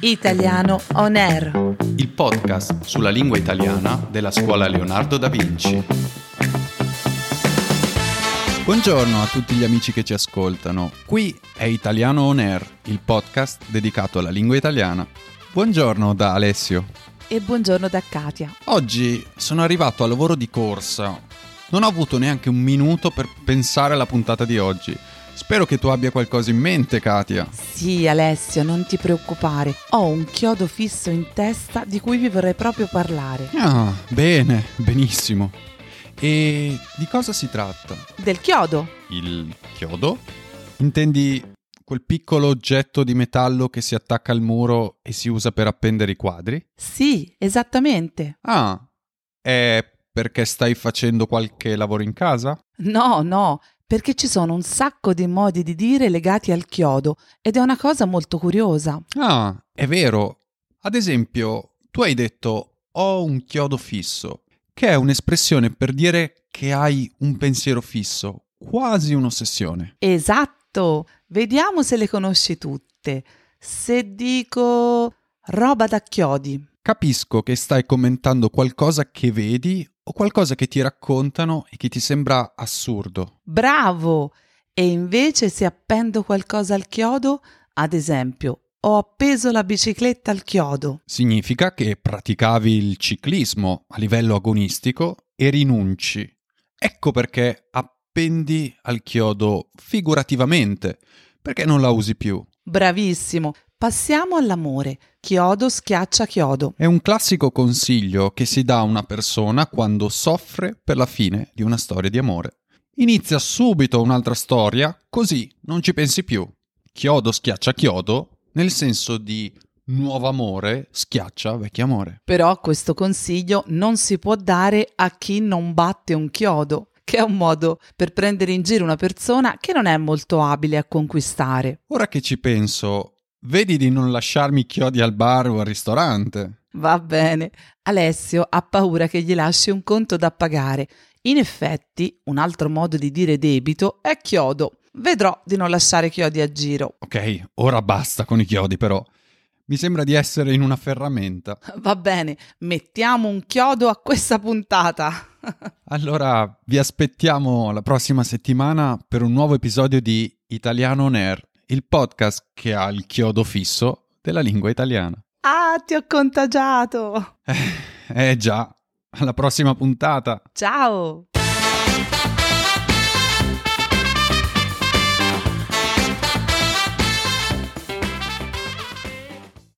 Italiano On Air. il podcast sulla lingua italiana della scuola Leonardo da Vinci. Buongiorno a tutti gli amici che ci ascoltano. Qui è Italiano On Air, il podcast dedicato alla lingua italiana. Buongiorno da Alessio. E buongiorno da Katia. Oggi sono arrivato a lavoro di corsa. Non ho avuto neanche un minuto per pensare alla puntata di oggi. Spero che tu abbia qualcosa in mente, Katia. Sì, Alessio, non ti preoccupare. Ho un chiodo fisso in testa di cui vi vorrei proprio parlare. Ah, bene, benissimo. E di cosa si tratta? Del chiodo? Il chiodo? Intendi quel piccolo oggetto di metallo che si attacca al muro e si usa per appendere i quadri? Sì, esattamente. Ah, è perché stai facendo qualche lavoro in casa? No, no, perché ci sono un sacco di modi di dire legati al chiodo ed è una cosa molto curiosa. Ah, è vero. Ad esempio, tu hai detto ho un chiodo fisso, che è un'espressione per dire che hai un pensiero fisso, quasi un'ossessione. Esatto, vediamo se le conosci tutte. Se dico roba da chiodi, Capisco che stai commentando qualcosa che vedi o qualcosa che ti raccontano e che ti sembra assurdo. bravo! E invece se appendo qualcosa al chiodo, ad esempio, ho appeso la bicicletta al chiodo. Significa che praticavi il ciclismo a livello agonistico e rinunci. Ecco perché appendi al chiodo figurativamente, perché non la usi più. Bravissimo! Passiamo all'amore. Chiodo schiaccia chiodo. È un classico consiglio che si dà a una persona quando soffre per la fine di una storia di amore. Inizia subito un'altra storia, così non ci pensi più. Chiodo schiaccia chiodo, nel senso di nuovo amore schiaccia vecchio amore. Però questo consiglio non si può dare a chi non batte un chiodo, che è un modo per prendere in giro una persona che non è molto abile a conquistare. Ora che ci penso, vedi di non lasciarmi chiodi al bar o al ristorante. Va bene. Alessio ha paura che gli lasci un conto da pagare. In effetti, un altro modo di dire debito è chiodo. Vedrò di non lasciare chiodi a giro. Ok, ora basta con i chiodi però. Mi sembra di essere in una ferramenta. Va bene, mettiamo un chiodo a questa puntata. Allora, vi aspettiamo la prossima settimana per un nuovo episodio di Italiano On Air, il podcast che ha il chiodo fisso della lingua italiana. ah, ti ho contagiato. Eh già, alla prossima puntata. Ciao.